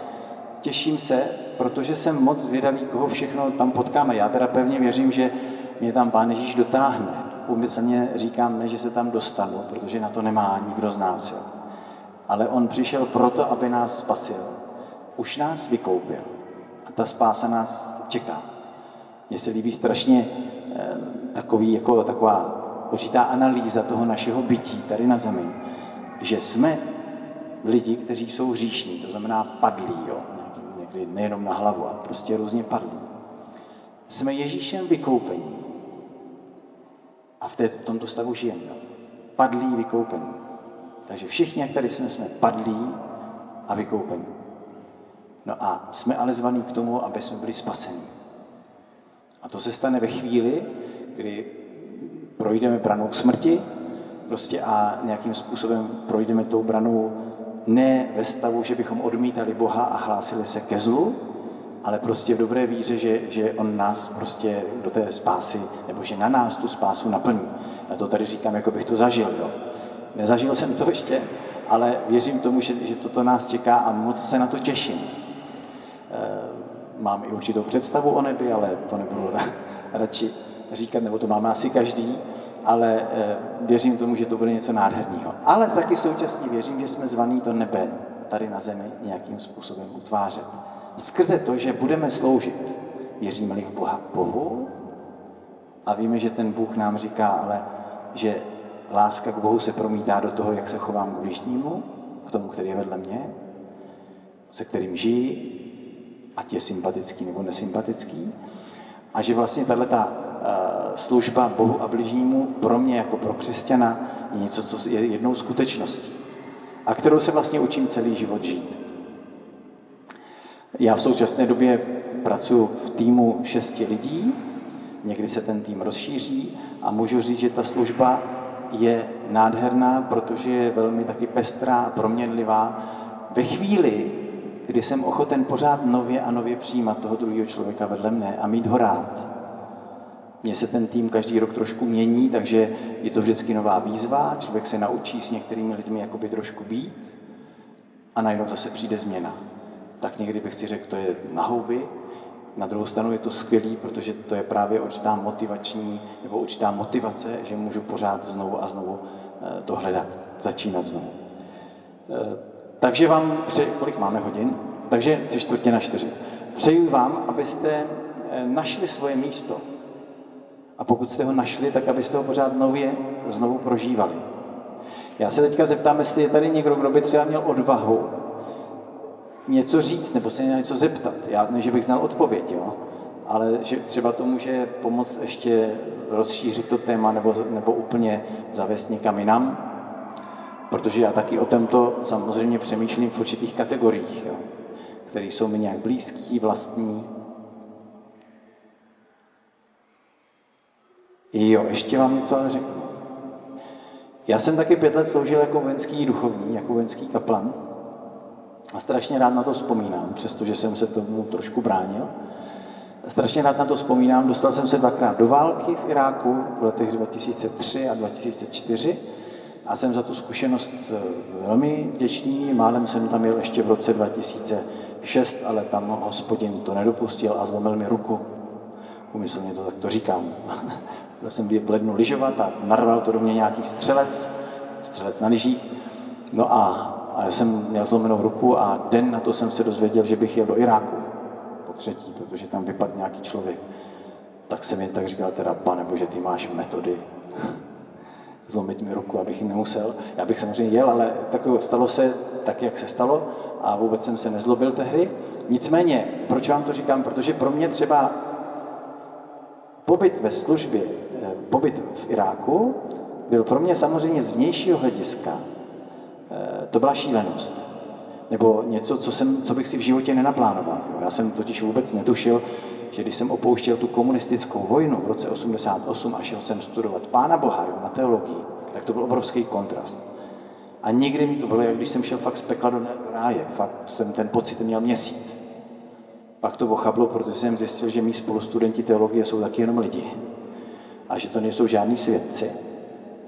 těším se, protože jsem moc zvědavý, koho všechno tam potkáme. Já teda pevně věřím, že mě tam Pán Ježíš dotáhne. Úmyslně říkám ne, že se tam dostanu, protože na to nemá nikdo z nás. Jo. Ale on přišel proto, aby nás spasil. Už nás vykoupil. A ta spása nás čeká. Mně se líbí strašně eh, takový, jako taková určitá analýza toho našeho bytí tady na zemi, že jsme lidi, kteří jsou hříšní, to znamená padlí, jo, někdy nejenom na hlavu, ale prostě různě padlí. Jsme Ježíšem vykoupení. A v, té, v tomto stavu žijeme. Padlí, vykoupení. Takže všichni, jak tady jsme, jsme padlí a vykoupení. No a jsme ale zvaní k tomu, aby jsme byli spaseni. A to se stane ve chvíli, kdy projdeme branou smrti prostě a nějakým způsobem projdeme tou branou ne ve stavu, že bychom odmítali Boha a hlásili se ke zlu, ale prostě v dobré víře, že, že On nás prostě do té spásy, nebo že na nás tu spásu naplní. Já to tady říkám, jako bych to zažil. Jo. Nezažil jsem to [laughs] ještě, ale věřím tomu, že, že toto nás čeká a moc se na to těším. E, mám i určitou představu o nebi, ale to nebudu radši říkat, nebo to máme asi každý, ale e, věřím tomu, že to bude něco nádherného. Ale taky současně věřím, že jsme zvaní to nebe tady na zemi nějakým způsobem utvářet. Skrze to, že budeme sloužit, věříme-li v Boha Bohu a víme, že ten Bůh nám říká, ale že láska k Bohu se promítá do toho, jak se chovám k bližnímu, k tomu, který je vedle mě, se kterým žijí, ať je sympatický nebo nesympatický. A že vlastně tahle ta eh, služba Bohu a bližnímu pro mě jako pro křesťana je něco, co je jednou skutečností a kterou se vlastně učím celý život žít. Já v současné době pracuji v týmu šesti lidí, někdy se ten tým rozšíří a můžu říct, že ta služba je nádherná, protože je velmi taky pestrá a proměnlivá. Ve chvíli, kdy jsem ochoten pořád nově a nově přijímat toho druhého člověka vedle mne a mít ho rád. Mně se ten tým každý rok trošku mění, takže je to vždycky nová výzva, člověk se naučí s některými lidmi jakoby trošku být a najednou zase přijde změna. Tak někdy bych si řekl, to je na houby, na druhou stranu je to skvělý, protože to je právě určitá motivační nebo určitá motivace, že můžu pořád znovu a znovu eh, to hledat, začínat znovu. Eh, takže vám přeji, kolik máme hodin? Takže tři čtvrtě na čtyři. Přeji vám, abyste eh, našli svoje místo. A pokud jste ho našli, tak abyste ho pořád nově znovu prožívali. Já se teďka zeptám, jestli je tady někdo, kdo by třeba měl odvahu něco říct nebo se něco zeptat. Já ne, že bych znal odpověď, jo? ale že třeba to může pomoct ještě rozšířit to téma nebo, nebo úplně zavést někam jinam, protože já taky o tomto samozřejmě přemýšlím v určitých kategoriích, jo? které jsou mi nějak blízký, vlastní. Jo, ještě vám něco ale řeknu. Já jsem taky pět let sloužil jako vojenský duchovní, jako vojenský kaplan. A strašně rád na to vzpomínám, přestože jsem se tomu trošku bránil. Strašně rád na to vzpomínám. Dostal jsem se dvakrát do války v Iráku v letech 2003 a 2004 a jsem za tu zkušenost eh, velmi vděčný. Málem jsem tam jel ještě v roce 2006, ale tam hospodin to nedopustil a zlomil mi ruku. Umyslně to tak to říkám. [laughs] Byl jsem v lednu lyžovat a narval to do mě nějaký střelec, střelec na lyžích. No a a já jsem měl zlomenou ruku a den na to jsem se dozvěděl, že bych jel do Iráku po třetí, protože tam vypadl nějaký člověk. Tak jsem jen tak říkal, teda pane bože, ty máš metody [laughs] zlomit mi ruku, abych nemusel. Já bych samozřejmě jel, ale tak stalo se tak, jak se stalo a vůbec jsem se nezlobil tehdy. Nicméně, proč vám to říkám? Protože pro mě třeba pobyt ve službě, eh, pobyt v Iráku byl pro mě samozřejmě z vnějšího hlediska to byla šílenost. Nebo něco, co, jsem, co bych si v životě nenaplánoval. Já jsem totiž vůbec netušil, že když jsem opouštěl tu komunistickou vojnu v roce 88 a šel jsem studovat Pána Boha jo, na teologii, tak to byl obrovský kontrast. A nikdy mi to bylo, jak když jsem šel fakt z pekla do ráje. Fakt jsem ten pocit měl měsíc. Pak to ochablo, protože jsem zjistil, že mý spolustudenti teologie jsou taky jenom lidi. A že to nejsou žádní svědci.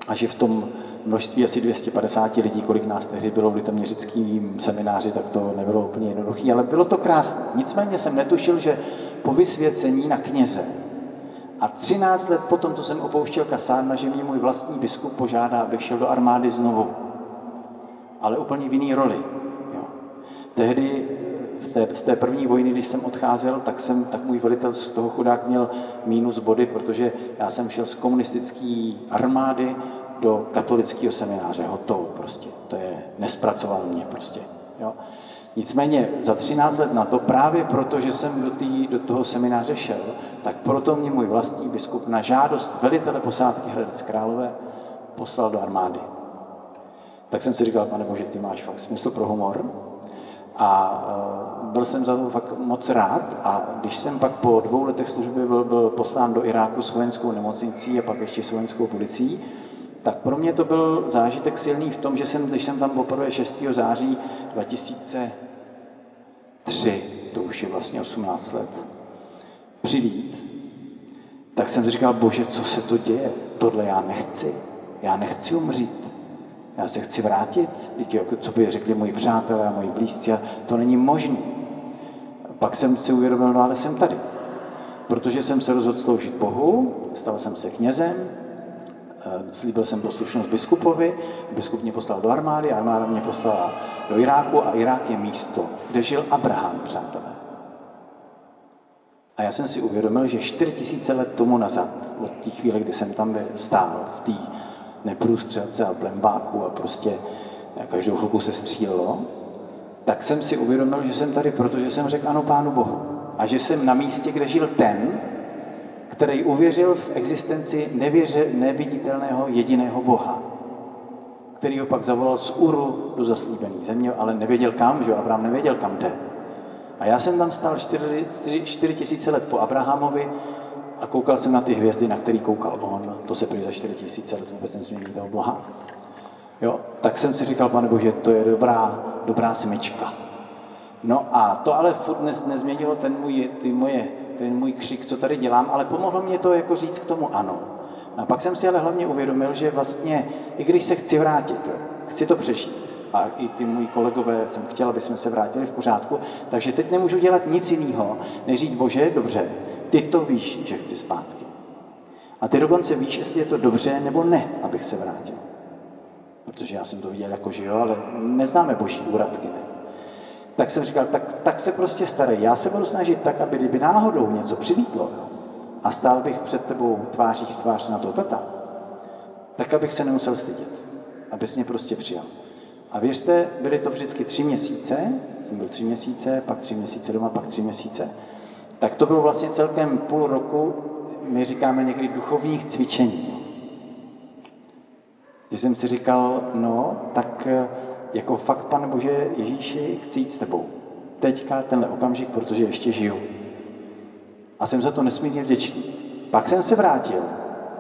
A že v tom množství asi 250 lidí, kolik nás tehdy bylo v litoměřickém semináři, tak to nebylo úplně jednoduché, ale bylo to krásné. Nicméně jsem netušil, že po vysvěcení na kněze a 13 let potom, to jsem opouštěl kasárna, že mě můj vlastní biskup požádá, abych šel do armády znovu. Ale úplně v jiný roli. Jo. Tehdy z té, z té první vojny, když jsem odcházel, tak, jsem, tak můj velitel z toho chudák měl mínus body, protože já jsem šel z komunistické armády do katolického semináře, hotovo prostě. To je nespracovatelně prostě. Jo. Nicméně za 13 let na to, právě proto, že jsem do, tý, do toho semináře šel, tak proto mě můj vlastní biskup na žádost velitele posádky Hradec Králové poslal do armády. Tak jsem si říkal, pane Bože, ty máš fakt smysl pro humor. A uh, byl jsem za to fakt moc rád. A když jsem pak po dvou letech služby byl, byl poslán do Iráku s vojenskou nemocnicí a pak ještě s vojenskou policií, tak pro mě to byl zážitek silný v tom, že jsem, když jsem tam poprvé 6. září 2003, to už je vlastně 18 let, přivít, tak jsem si říkal, bože, co se to děje? Tohle já nechci. Já nechci umřít. Já se chci vrátit. Díky, co by řekli moji přátelé a moji blízcí, to není možné. Pak jsem si uvědomil, no ale jsem tady. Protože jsem se rozhodl sloužit Bohu, stal jsem se knězem, slíbil jsem poslušnost biskupovi, biskup mě poslal do armády, armáda mě poslala do Iráku a Irák je místo, kde žil Abraham, přátelé. A já jsem si uvědomil, že 4000 let tomu nazad, od té chvíle, kdy jsem tam stál, v té neprůstřelce a plembáku a prostě každou chvilku se střílelo, tak jsem si uvědomil, že jsem tady, protože jsem řekl ano Pánu Bohu. A že jsem na místě, kde žil ten, který uvěřil v existenci nevěře, neviditelného jediného Boha, který ho pak zavolal z Uru do zaslíbené země, ale nevěděl kam, že Abraham nevěděl kam jde. A já jsem tam stál 4, 4 tisíce let po Abrahamovi a koukal jsem na ty hvězdy, na který koukal on. To se prý za 4 tisíce let vůbec nezmění toho Boha. Jo, tak jsem si říkal, pane Bože, to je dobrá, dobrá smyčka. No a to ale furt nez, nezměnilo ten můj, ty moje, ten můj křik, co tady dělám, ale pomohlo mě to jako říct k tomu ano. A pak jsem si ale hlavně uvědomil, že vlastně, i když se chci vrátit, chci to přežít, a i ty můj kolegové jsem chtěl, aby jsme se vrátili v pořádku, takže teď nemůžu dělat nic jiného, než říct, bože, dobře, ty to víš, že chci zpátky. A ty dokonce víš, jestli je to dobře nebo ne, abych se vrátil. Protože já jsem to viděl jako, že jo, ale neznáme boží úradky, ne? Tak jsem říkal, tak, tak se prostě starej. Já se budu snažit tak, aby kdyby náhodou něco přivítlo a stál bych před tebou tváří v tvář na to tata, tak abych se nemusel stydět. Abys mě prostě přijal. A věřte, byly to vždycky tři měsíce, jsem byl tři měsíce, pak tři měsíce doma, pak tři měsíce. Tak to bylo vlastně celkem půl roku, my říkáme někdy duchovních cvičení. Že jsem si říkal, no, tak jako fakt, pane Bože, Ježíši, chci jít s tebou. Teďka tenhle okamžik, protože ještě žiju. A jsem za to nesmírně vděčný. Pak jsem se vrátil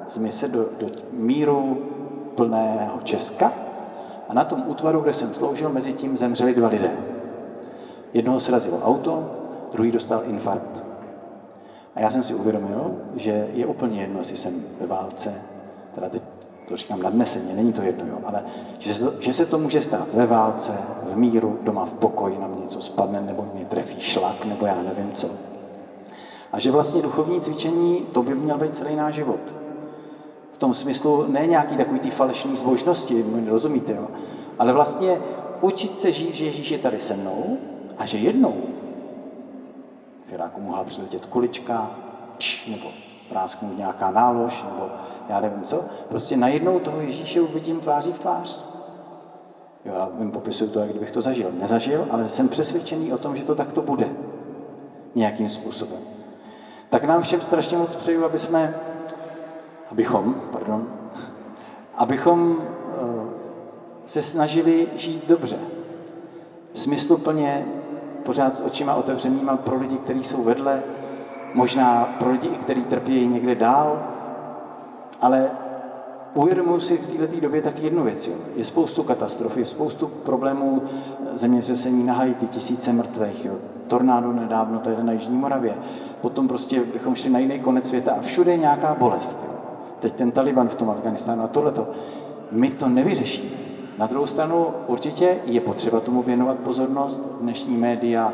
z mise do, do míru plného Česka, a na tom útvaru, kde jsem sloužil, mezi tím zemřeli dva lidé. Jednoho srazilo auto, druhý dostal infarkt. A já jsem si uvědomil, že je úplně jedno, jestli jsem ve válce, teda teď to říkám nadneseně, není to jedno, jo, ale že se, to, že se to může stát ve válce, v míru, doma v pokoji, na mě něco spadne, nebo mě trefí šlak, nebo já nevím co. A že vlastně duchovní cvičení, to by měl být celý náš život tom smyslu ne nějaký takový ty falešný zbožnosti, rozumíte, jo? ale vlastně učit se žít, že Ježíš je tady se mnou a že jednou Firáku mohla přiletět kulička, č, nebo prásknout nějaká nálož, nebo já nevím co. Prostě najednou toho Ježíše uvidím tváří v tvář. Jo, já vím, popisuju to, jak kdybych to zažil. Nezažil, ale jsem přesvědčený o tom, že to takto bude. Nějakým způsobem. Tak nám všem strašně moc přeju, aby jsme abychom, pardon, abychom eh, se snažili žít dobře. Smysluplně, pořád s očima otevřenýma pro lidi, kteří jsou vedle, možná pro lidi, kteří trpí někde dál, ale uvědomuji si v této době tak jednu věc. Jo. Je spoustu katastrof, je spoustu problémů zemětřesení na Haiti, tisíce mrtvých, jo. tornádo nedávno tady na Jižní Moravě. Potom prostě bychom šli na jiný konec světa a všude je nějaká bolest. Jo teď ten Taliban v tom Afganistánu a tohleto. My to nevyřešíme. Na druhou stranu určitě je potřeba tomu věnovat pozornost. Dnešní média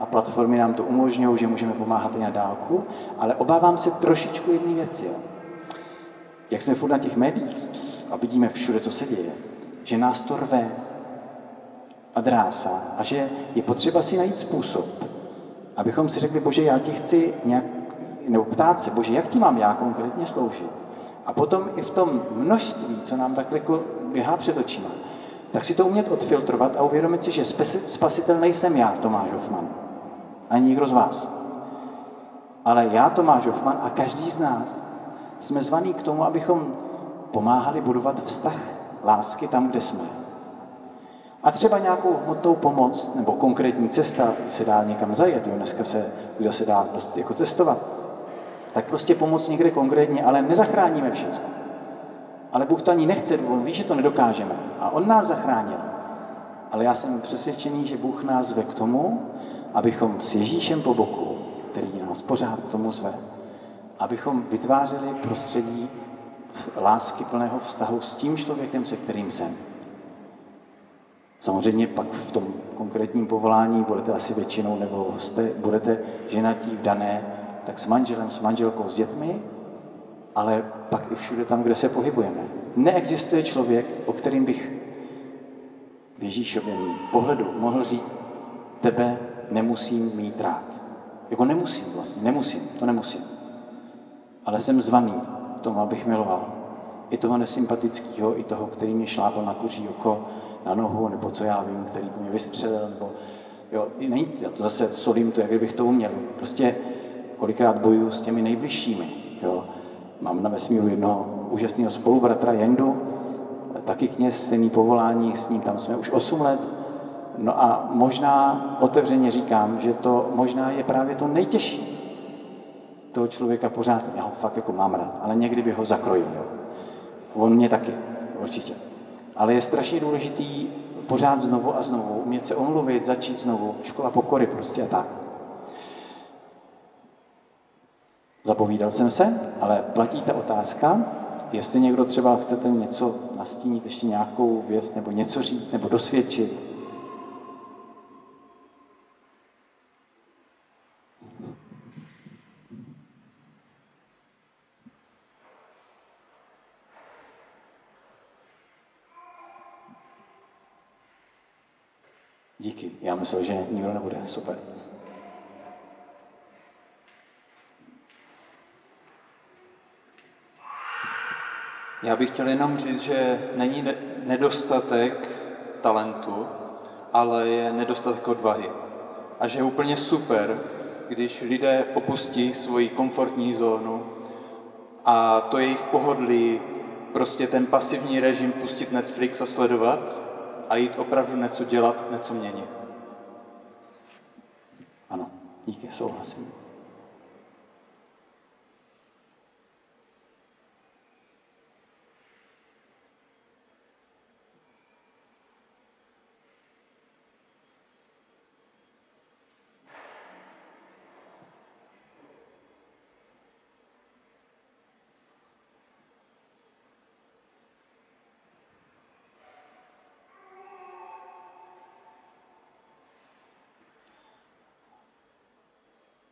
a platformy nám to umožňují, že můžeme pomáhat i na dálku, ale obávám se trošičku jedné věci. Jo. Jak jsme furt na těch médiích a vidíme všude, co se děje, že nás to rve a drásá a že je potřeba si najít způsob, abychom si řekli, bože, já ti chci nějak, nebo ptát se, bože, jak ti mám já konkrétně sloužit? A potom i v tom množství, co nám takhle jako běhá před očima, tak si to umět odfiltrovat a uvědomit si, že spasitel nejsem já, Tomáš Hoffman, ani nikdo z vás. Ale já, Tomáš Hoffman a každý z nás jsme zvaní k tomu, abychom pomáhali budovat vztah lásky tam, kde jsme. A třeba nějakou hmotnou pomoc nebo konkrétní cesta, se dá někam zajet, jo, dneska se už zase dá dost jako cestovat, tak prostě pomoct někde konkrétně, ale nezachráníme všechno. Ale Bůh to ani nechce, on ví, že to nedokážeme. A On nás zachránil. Ale já jsem přesvědčený, že Bůh nás zve k tomu, abychom s Ježíšem po boku, který nás pořád k tomu zve, abychom vytvářeli prostředí lásky plného vztahu s tím člověkem, se kterým jsem. Samozřejmě pak v tom konkrétním povolání budete asi většinou, nebo jste, budete ženatí v dané tak s manželem, s manželkou, s dětmi, ale pak i všude tam, kde se pohybujeme. Neexistuje člověk, o kterým bych v Ježíšovém pohledu mohl říct, tebe nemusím mít rád. Jako nemusím vlastně, nemusím, to nemusím. Ale jsem zvaný k tomu, abych miloval. I toho nesympatického, i toho, který mě šlápal na kuří oko, na nohu, nebo co já vím, který mě vystřelil, nebo jo, není, já to zase solím to, jak kdybych to uměl. Prostě kolikrát bojuju s těmi nejbližšími. Jo. Mám na vesmíru jednoho úžasného spolubratra Jendu, taky kněz, stejný povolání, s ním tam jsme už 8 let, No a možná otevřeně říkám, že to možná je právě to nejtěžší. Toho člověka pořád, já ho fakt jako mám rád, ale někdy by ho zakrojil. Jo. On mě taky, určitě. Ale je strašně důležitý pořád znovu a znovu umět se omluvit, začít znovu, škola pokory prostě a tak. Zapovídal jsem se, ale platí ta otázka, jestli někdo třeba chcete něco nastínit, ještě nějakou věc, nebo něco říct, nebo dosvědčit, Díky. Já myslel, že nikdo nebude. Super. Já bych chtěl jenom říct, že není nedostatek talentu, ale je nedostatek odvahy. A že je úplně super, když lidé opustí svoji komfortní zónu a to jejich pohodlí, prostě ten pasivní režim pustit Netflix a sledovat a jít opravdu něco dělat, něco měnit. Ano, díky, souhlasím.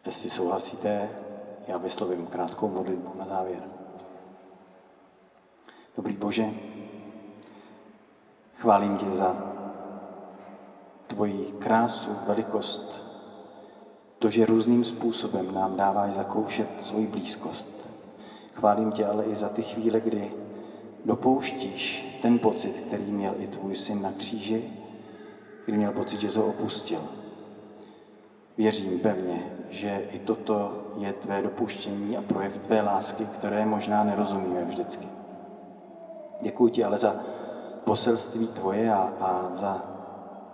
Jestli souhlasíte, já vyslovím krátkou modlitbu na závěr. Dobrý Bože, chválím tě za tvoji krásu, velikost, to, že různým způsobem nám dáváš zakoušet svoji blízkost. Chválím tě ale i za ty chvíle, kdy dopouštíš ten pocit, který měl i tvůj syn na kříži, kdy měl pocit, že ho opustil. Věřím pevně, že i toto je tvé dopuštění a projev tvé lásky, které možná nerozumíme vždycky. Děkuji ti ale za poselství tvoje a, a za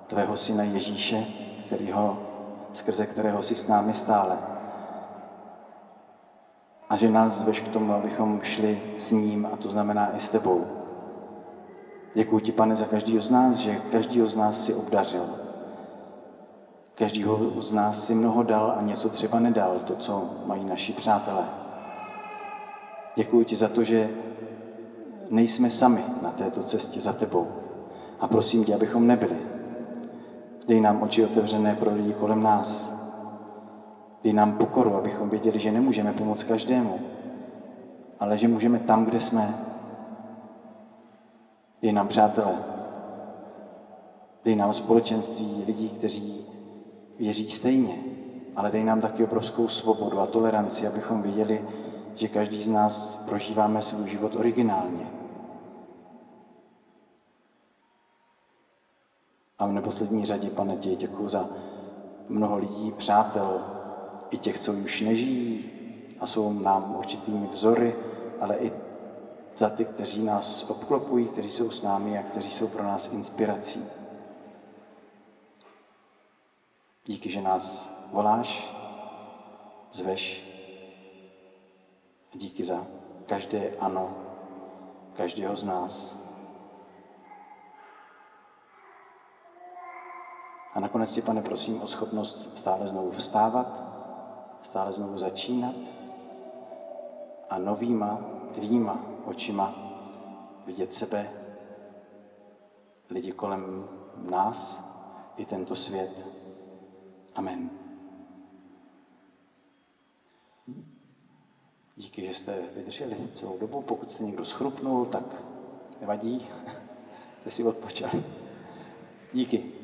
tvého syna Ježíše, kterýho, skrze kterého jsi s námi stále. A že nás zveš k tomu, abychom šli s ním, a to znamená i s tebou. Děkuji ti, pane, za každýho z nás, že každýho z nás si obdařil Každýho z nás si mnoho dal a něco třeba nedal, to, co mají naši přátelé. Děkuji ti za to, že nejsme sami na této cestě za tebou. A prosím tě, abychom nebyli. Dej nám oči otevřené pro lidi kolem nás. Dej nám pokoru, abychom věděli, že nemůžeme pomoct každému, ale že můžeme tam, kde jsme. Dej nám přátelé. Dej nám společenství lidí, kteří věří stejně, ale dej nám taky obrovskou svobodu a toleranci, abychom viděli, že každý z nás prožíváme svůj život originálně. A v neposlední řadě, pane, tě děkuji za mnoho lidí, přátel, i těch, co už nežijí a jsou nám určitými vzory, ale i za ty, kteří nás obklopují, kteří jsou s námi a kteří jsou pro nás inspirací. Díky, že nás voláš, zveš. A díky za každé ano, každého z nás. A nakonec tě, pane, prosím o schopnost stále znovu vstávat, stále znovu začínat a novýma tvýma očima vidět sebe, lidi kolem nás i tento svět. Amen. Díky, že jste vydrželi celou dobu. Pokud jste někdo schrupnul, tak nevadí, [laughs] jste si odpočali. Díky.